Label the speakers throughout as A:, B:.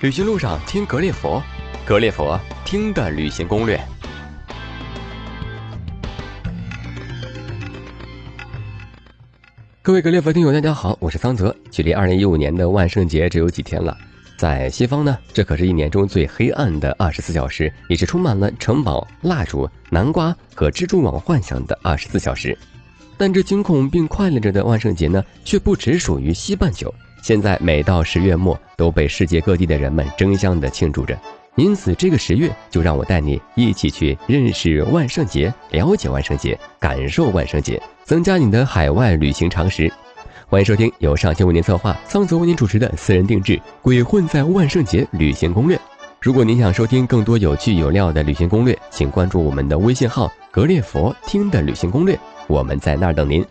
A: 旅行路上听格列佛，格列佛听的旅行攻略。各位格列佛听友，大家好，我是桑泽。距离二零一五年的万圣节只有几天了，在西方呢，这可是一年中最黑暗的二十四小时，也是充满了城堡、蜡烛、南瓜和蜘蛛网幻想的二十四小时。但这惊恐并快乐着的万圣节呢，却不只属于西半球。现在每到十月末，都被世界各地的人们争相的庆祝着。因此，这个十月就让我带你一起去认识万圣节，了解万圣节，感受万圣节，增加你的海外旅行常识。欢迎收听由上期为您策划、桑泽为您主持的私人定制《鬼混在万圣节旅行攻略》。如果您想收听更多有趣有料的旅行攻略，请关注我们的微信号“格列佛听的旅行攻略”，我们在那儿等您。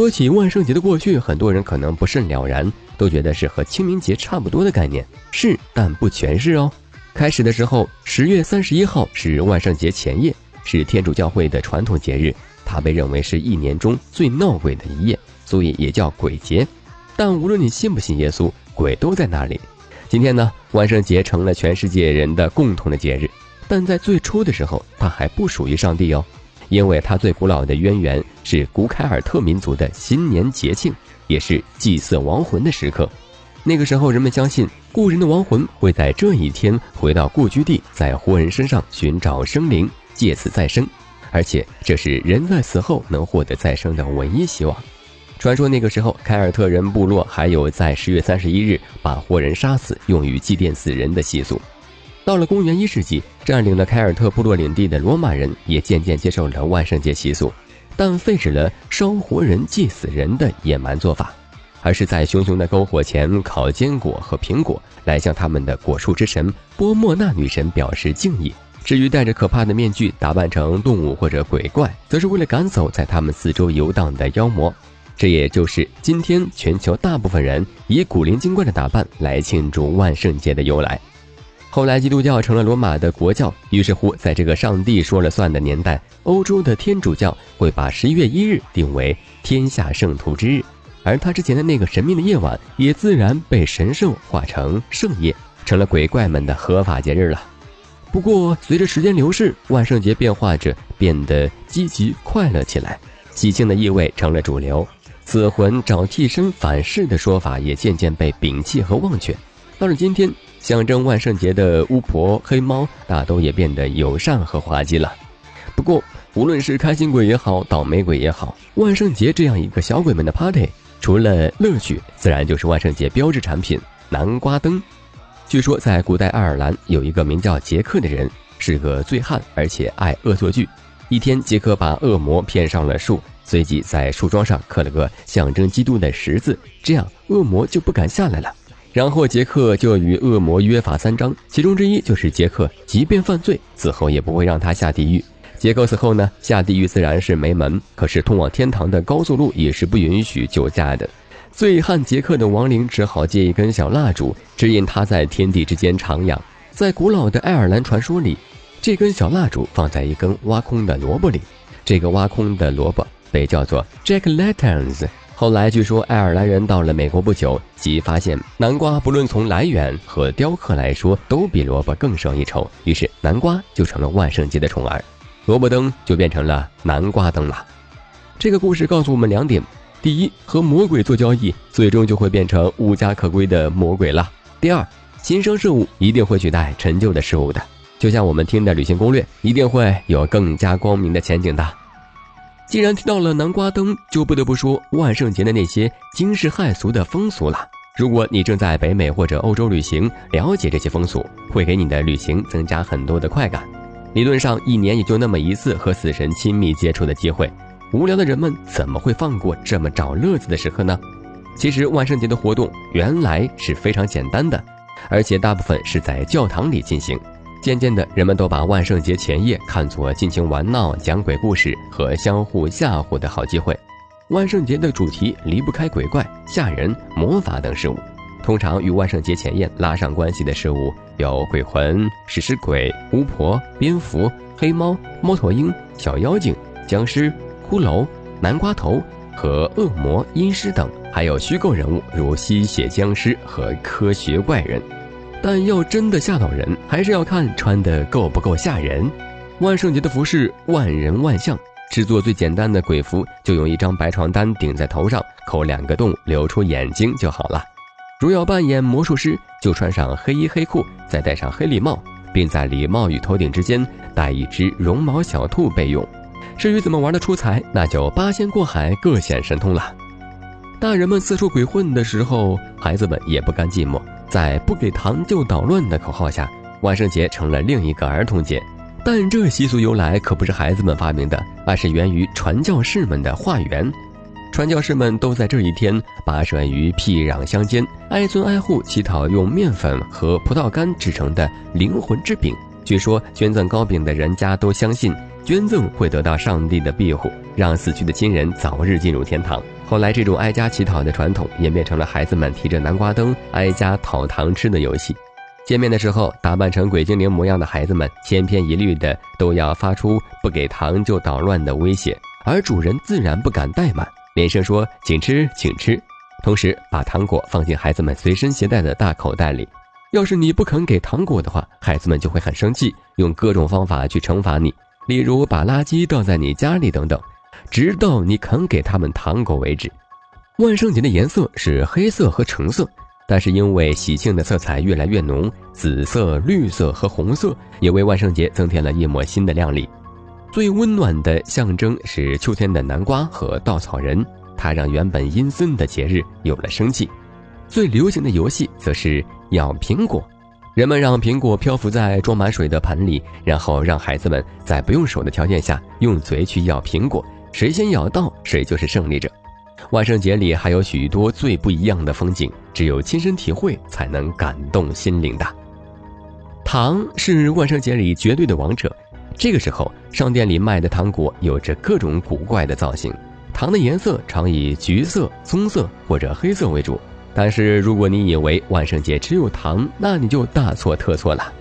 A: 说起万圣节的过去，很多人可能不甚了然，都觉得是和清明节差不多的概念。是，但不全是哦。开始的时候，十月三十一号是万圣节前夜，是天主教会的传统节日，它被认为是一年中最闹鬼的一夜，所以也叫鬼节。但无论你信不信耶稣，鬼都在那里。今天呢，万圣节成了全世界人的共同的节日，但在最初的时候，它还不属于上帝哦。因为它最古老的渊源是古凯尔特民族的新年节庆，也是祭祀亡魂的时刻。那个时候，人们相信故人的亡魂会在这一天回到故居地，在活人身上寻找生灵，借此再生。而且，这是人在死后能获得再生的唯一希望。传说那个时候，凯尔特人部落还有在十月三十一日把活人杀死，用于祭奠死人的习俗。到了公元一世纪，占领了凯尔特部落领地的罗马人也渐渐接受了万圣节习俗，但废止了烧活人祭死人的野蛮做法，而是在熊熊的篝火前烤坚果和苹果，来向他们的果树之神波莫纳女神表示敬意。至于戴着可怕的面具打扮成动物或者鬼怪，则是为了赶走在他们四周游荡的妖魔。这也就是今天全球大部分人以古灵精怪的打扮来庆祝万圣节的由来。后来，基督教成了罗马的国教，于是乎，在这个上帝说了算的年代，欧洲的天主教会把十一月一日定为天下圣徒之日，而他之前的那个神秘的夜晚，也自然被神圣化成圣夜，成了鬼怪们的合法节日了。不过，随着时间流逝，万圣节变化着，变得积极快乐起来，喜庆的意味成了主流，死魂找替身反噬的说法也渐渐被摒弃和忘却。到了今天。象征万圣节的巫婆、黑猫，大都也变得友善和滑稽了。不过，无论是开心鬼也好，倒霉鬼也好，万圣节这样一个小鬼们的 party，除了乐趣，自然就是万圣节标志产品——南瓜灯。据说，在古代爱尔兰有一个名叫杰克的人，是个醉汉，而且爱恶作剧。一天，杰克把恶魔骗上了树，随即在树桩上刻了个象征基督的十字，这样恶魔就不敢下来了。然后杰克就与恶魔约法三章，其中之一就是杰克即便犯罪，死后也不会让他下地狱。杰克死后呢，下地狱自然是没门，可是通往天堂的高速路也是不允许酒驾的。醉汉杰克的亡灵只好借一根小蜡烛，指引他在天地之间徜徉。在古老的爱尔兰传说里，这根小蜡烛放在一根挖空的萝卜里，这个挖空的萝卜被叫做 Jack Lanterns。后来据说，爱尔兰人到了美国不久，即发现南瓜不论从来源和雕刻来说，都比萝卜更胜一筹。于是，南瓜就成了万圣节的宠儿，萝卜灯就变成了南瓜灯了。这个故事告诉我们两点：第一，和魔鬼做交易，最终就会变成无家可归的魔鬼了；第二，新生事物一定会取代陈旧的事物的，就像我们听的旅行攻略，一定会有更加光明的前景的。既然提到了南瓜灯，就不得不说万圣节的那些惊世骇俗的风俗了。如果你正在北美或者欧洲旅行，了解这些风俗，会给你的旅行增加很多的快感。理论上，一年也就那么一次和死神亲密接触的机会，无聊的人们怎么会放过这么找乐子的时刻呢？其实，万圣节的活动原来是非常简单的，而且大部分是在教堂里进行。渐渐的，人们都把万圣节前夜看作尽情玩闹、讲鬼故事和相互吓唬的好机会。万圣节的主题离不开鬼怪、吓人、魔法等事物。通常与万圣节前夜拉上关系的事物有鬼魂、食尸鬼、巫婆、蝙蝠、黑猫、猫头鹰、小妖精、僵尸、骷髅、南瓜头和恶魔、阴尸等，还有虚构人物如吸血僵尸和科学怪人。但要真的吓到人，还是要看穿的够不够吓人。万圣节的服饰万人万象，制作最简单的鬼服就用一张白床单顶在头上，抠两个洞，留出眼睛就好了。如要扮演魔术师，就穿上黑衣黑裤，再戴上黑礼帽，并在礼帽与头顶之间戴一只绒毛小兔备用。至于怎么玩的出彩，那就八仙过海，各显神通了。大人们四处鬼混的时候，孩子们也不甘寂寞。在“不给糖就捣乱”的口号下，万圣节成了另一个儿童节。但这习俗由来可不是孩子们发明的，而是源于传教士们的化缘。传教士们都在这一天跋涉于僻壤乡间，挨村挨户乞讨用面粉和葡萄干制成的灵魂之饼。据说捐赠糕饼的人家都相信捐赠会得到上帝的庇护，让死去的亲人早日进入天堂。后来，这种挨家乞讨的传统演变成了孩子们提着南瓜灯挨家讨糖吃的游戏。见面的时候，打扮成鬼精灵模样的孩子们千篇一律的都要发出不给糖就捣乱的威胁，而主人自然不敢怠慢，连声说“请吃，请吃”，同时把糖果放进孩子们随身携带的大口袋里。要是你不肯给糖果的话，孩子们就会很生气，用各种方法去惩罚你，例如把垃圾倒在你家里等等。直到你肯给他们糖果为止。万圣节的颜色是黑色和橙色，但是因为喜庆的色彩越来越浓，紫色、绿色和红色也为万圣节增添了一抹新的亮丽。最温暖的象征是秋天的南瓜和稻草人，它让原本阴森的节日有了生气。最流行的游戏则是咬苹果，人们让苹果漂浮在装满水的盆里，然后让孩子们在不用手的条件下用嘴去咬苹果。谁先咬到，谁就是胜利者。万圣节里还有许多最不一样的风景，只有亲身体会才能感动心灵的。糖是万圣节里绝对的王者。这个时候，商店里卖的糖果有着各种古怪的造型，糖的颜色常以橘色、棕色或者黑色为主。但是，如果你以为万圣节只有糖，那你就大错特错了。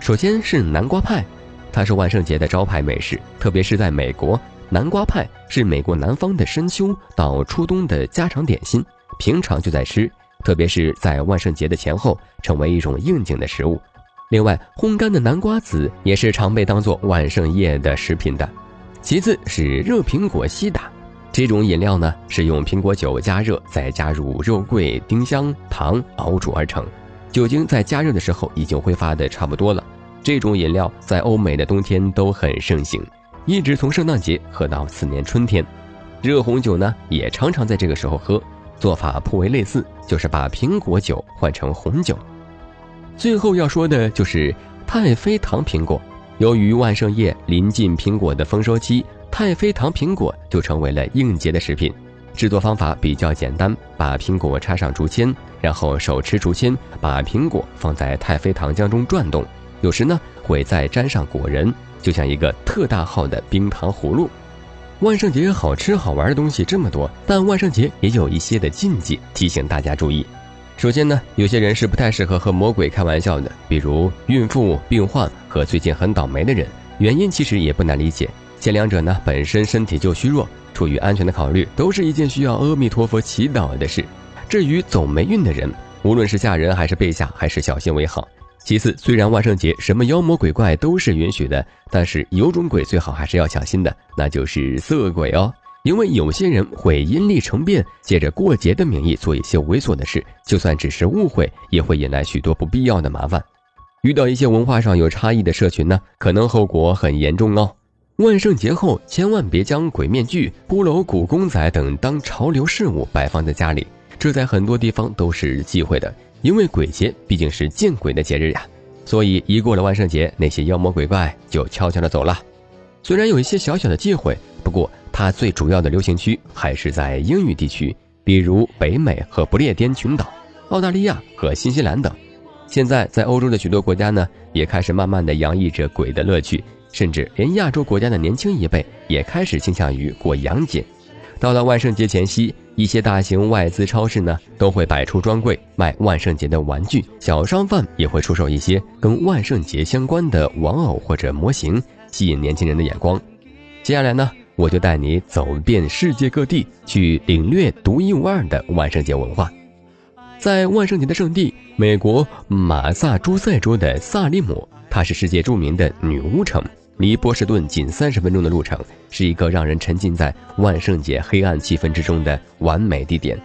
A: 首先是南瓜派，它是万圣节的招牌美食，特别是在美国。南瓜派是美国南方的深秋到初冬的家常点心，平常就在吃，特别是在万圣节的前后，成为一种应景的食物。另外，烘干的南瓜籽也是常被当做万圣夜的食品的。其次是热苹果西打，这种饮料呢是用苹果酒加热，再加入肉桂、丁香、糖熬煮而成，酒精在加热的时候已经挥发的差不多了。这种饮料在欧美的冬天都很盛行。一直从圣诞节喝到次年春天，热红酒呢也常常在这个时候喝，做法颇为类似，就是把苹果酒换成红酒。最后要说的就是太妃糖苹果，由于万圣夜临近苹果的丰收期，太妃糖苹果就成为了应节的食品。制作方法比较简单，把苹果插上竹签，然后手持竹签，把苹果放在太妃糖浆中转动，有时呢会再沾上果仁。就像一个特大号的冰糖葫芦。万圣节好吃好玩的东西这么多，但万圣节也有一些的禁忌，提醒大家注意。首先呢，有些人是不太适合和魔鬼开玩笑的，比如孕妇、病患和最近很倒霉的人。原因其实也不难理解，前两者呢本身身体就虚弱，出于安全的考虑，都是一件需要阿弥陀佛祈祷的事。至于走霉运的人，无论是嫁人还是被吓，还是小心为好。其次，虽然万圣节什么妖魔鬼怪都是允许的，但是有种鬼最好还是要小心的，那就是色鬼哦。因为有些人会因利成变，借着过节的名义做一些猥琐的事，就算只是误会，也会引来许多不必要的麻烦。遇到一些文化上有差异的社群呢，可能后果很严重哦。万圣节后，千万别将鬼面具、骷髅骨公仔等当潮流事物摆放在家里，这在很多地方都是忌讳的。因为鬼节毕竟是见鬼的节日呀，所以一过了万圣节，那些妖魔鬼怪就悄悄的走了。虽然有一些小小的忌讳，不过它最主要的流行区还是在英语地区，比如北美和不列颠群岛、澳大利亚和新西兰等。现在在欧洲的许多国家呢，也开始慢慢的洋溢着鬼的乐趣，甚至连亚洲国家的年轻一辈也开始倾向于过洋节。到了万圣节前夕，一些大型外资超市呢都会摆出专柜卖万圣节的玩具，小商贩也会出售一些跟万圣节相关的玩偶或者模型，吸引年轻人的眼光。接下来呢，我就带你走遍世界各地，去领略独一无二的万圣节文化。在万圣节的圣地美国马萨诸塞州的萨利姆，它是世界著名的女巫城，离波士顿仅三十分钟的路程，是一个让人沉浸在万圣节黑暗气氛之中的完美地点。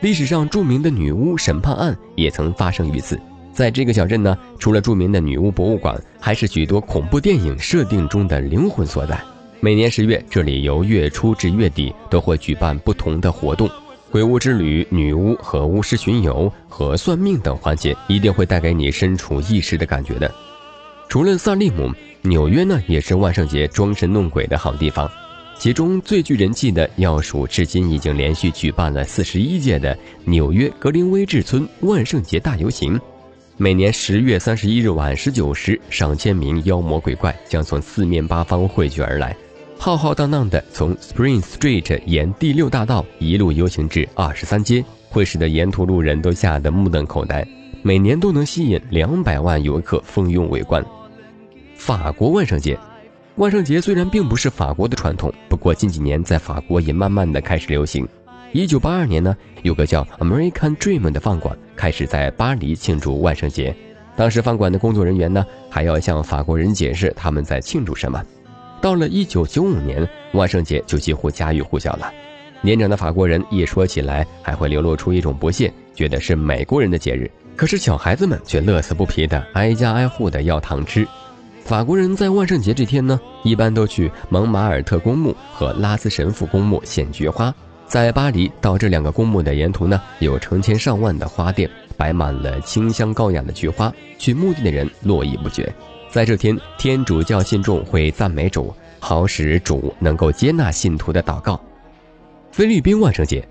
A: 历史上著名的女巫审判案也曾发生于此。在这个小镇呢，除了著名的女巫博物馆，还是许多恐怖电影设定中的灵魂所在。每年十月，这里由月初至月底都会举办不同的活动。鬼屋之旅、女巫和巫师巡游和算命等环节，一定会带给你身处异世的感觉的。除了萨利姆，纽约呢也是万圣节装神弄鬼的好地方。其中最具人气的，要数至今已经连续举办了四十一届的纽约格林威治村万圣节大游行。每年十月三十一日晚十九时，上千名妖魔鬼怪将从四面八方汇聚而来。浩浩荡荡的从 Spring Street 沿第六大道一路游行至二十三街，会使得沿途路人都吓得目瞪口呆。每年都能吸引两百万游客蜂拥围观。法国万圣节，万圣节虽然并不是法国的传统，不过近几年在法国也慢慢的开始流行。一九八二年呢，有个叫 American Dream 的饭馆开始在巴黎庆祝万圣节，当时饭馆的工作人员呢还要向法国人解释他们在庆祝什么。到了一九九五年，万圣节就几乎家喻户晓了。年长的法国人一说起来，还会流露出一种不屑，觉得是美国人的节日。可是小孩子们却乐此不疲的挨家挨户的要糖吃。法国人在万圣节这天呢，一般都去蒙马尔特公墓和拉斯神父公墓献菊花。在巴黎到这两个公墓的沿途呢，有成千上万的花店，摆满了清香高雅的菊花，去墓地的人络绎不绝。在这天，天主教信众会赞美主，好使主能够接纳信徒的祷告。菲律宾万圣节，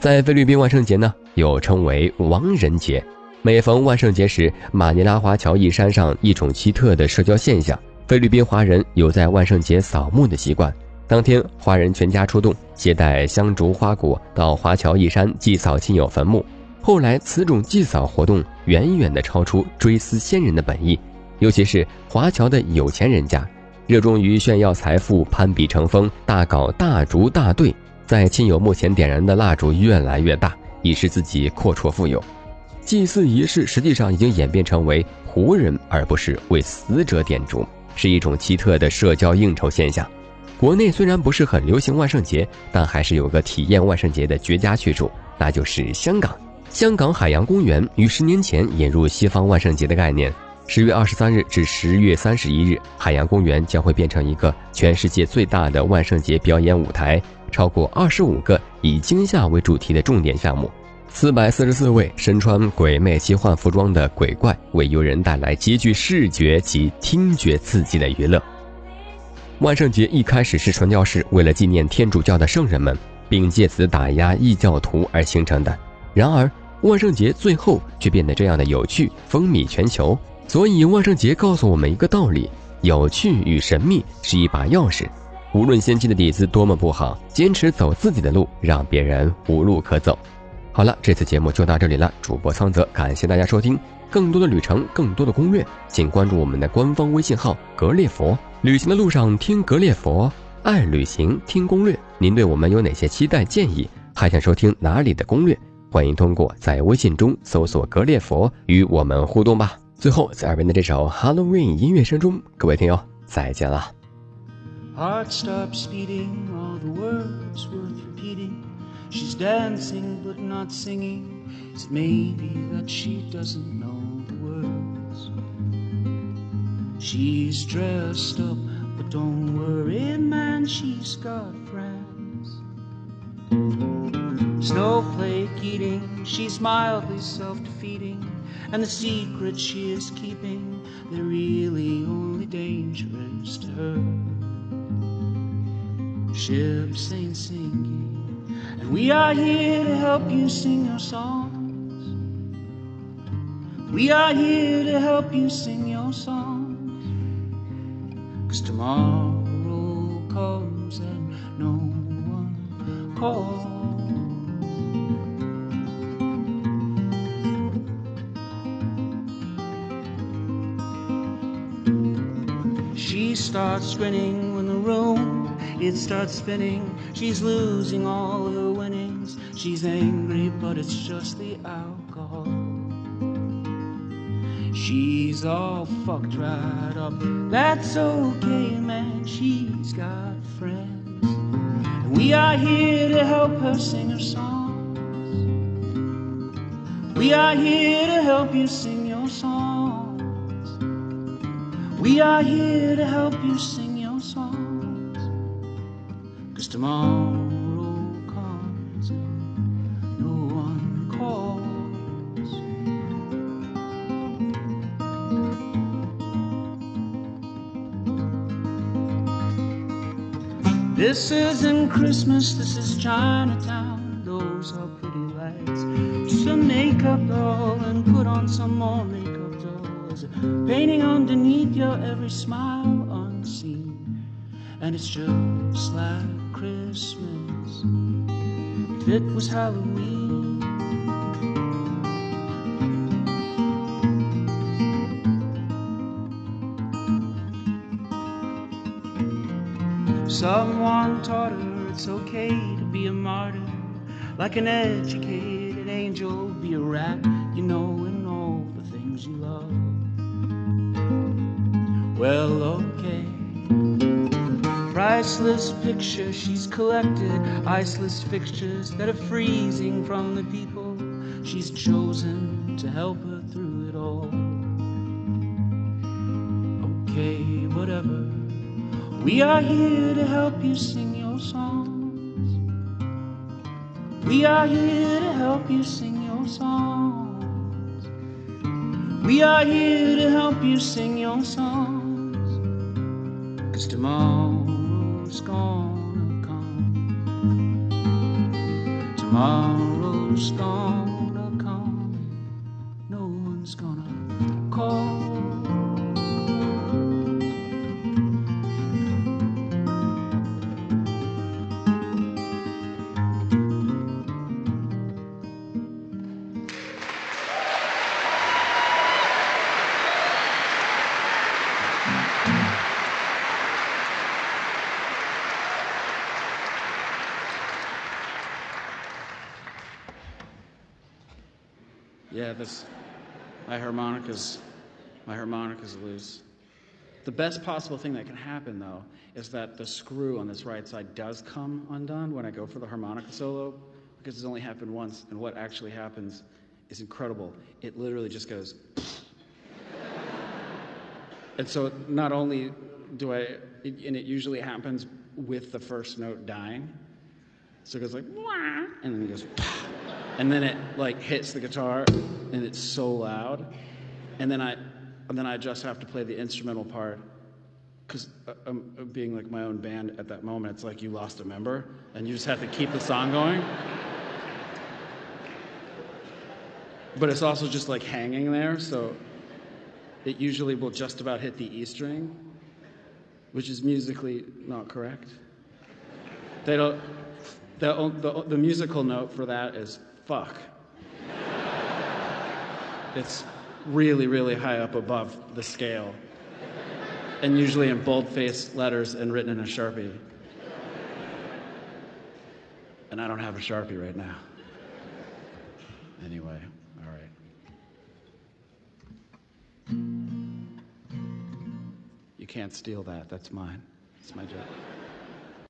A: 在菲律宾万圣节呢，又称为亡人节。每逢万圣节时，马尼拉华侨义山上一种奇特的社交现象：菲律宾华人有在万圣节扫墓的习惯。当天，华人全家出动，携带香烛花果到华侨义山祭扫亲友坟墓。后来，此种祭扫活动远远地超出追思先人的本意。尤其是华侨的有钱人家，热衷于炫耀财富、攀比成风，大搞大烛大队，在亲友墓前点燃的蜡烛越来越大，以使自己阔绰富有。祭祀仪式实际上已经演变成为活人而不是为死者点烛，是一种奇特的社交应酬现象。国内虽然不是很流行万圣节，但还是有个体验万圣节的绝佳去处，那就是香港。香港海洋公园于十年前引入西方万圣节的概念。十月二十三日至十月三十一日，海洋公园将会变成一个全世界最大的万圣节表演舞台，超过二十五个以惊吓为主题的重点项目，四百四十四位身穿鬼魅奇幻服装的鬼怪，为游人带来极具视觉及听觉刺激的娱乐。万圣节一开始是传教士为了纪念天主教的圣人们，并借此打压异教徒而形成的，然而万圣节最后却变得这样的有趣，风靡全球。所以，万圣节告诉我们一个道理：有趣与神秘是一把钥匙。无论先期的底子多么不好，坚持走自己的路，让别人无路可走。好了，这次节目就到这里了。主播苍泽，感谢大家收听。更多的旅程，更多的攻略，请关注我们的官方微信号“格列佛”。旅行的路上听格列佛，爱旅行听攻略。您对我们有哪些期待建议？还想收听哪里的攻略？欢迎通过在微信中搜索“格列佛”与我们互动吧。最后，在耳边的这首 Halloween 音乐声中，各位听友再见了。Heart STOP SPEEDING all the words worth repeating. She's dancing but not singing. It's maybe that she doesn't know the words? She's dressed up, but don't worry, man, she's got friends. Snowflake eating, she's mildly self defeating and the secrets she is keeping, they're really only dangerous to her. Ships ain't sinking, and we are here to help you sing your songs.
B: We are here to help you sing your songs. Cause tomorrow comes and no one calls. She starts spinning when the room it starts spinning. She's losing all her. She's angry, but it's just the alcohol. She's all fucked right up. That's okay, man. She's got friends. And we are here to help her sing her songs. We are here to help you sing your songs. We are here to help you sing your songs. Cause tomorrow This isn't Christmas, this is Chinatown. Those are pretty lights. Just a makeup doll and put on some more makeup dolls. Painting underneath your every smile unseen. And it's just like Christmas. If it was Halloween. Someone taught her it's okay to be a martyr. Like an educated angel, be a rat, you know, in all the things you love. Well, okay. Priceless picture she's collected, iceless fixtures that are freezing from the people she's chosen to help her through it all. Okay, whatever. We are here to help you sing your songs. We are here to help you sing your songs. We are here to help you sing your songs. Cause tomorrow's gonna come. Tomorrow's gonna My harmonicas my harmonicas loose. The best possible thing that can happen though is that the screw on this right side does come undone when I go for the harmonica solo because it's only happened once and what actually happens is incredible. It literally just goes And so not only do I and it usually happens with the first note dying. So it goes like and then it goes and then it like hits the guitar and it's so loud and then i and then i just have to play the instrumental part because i'm uh, um, being like my own band at that moment it's like you lost a member and you just have to keep the song going but it's also just like hanging there so it usually will just about hit the e string which is musically not correct they don't the, the, the musical note for that is fuck. It's really, really high up above the scale. And usually in bold-faced letters and written in a Sharpie. And I don't have a Sharpie right now. Anyway, all right. You can't steal that. That's mine. It's my job.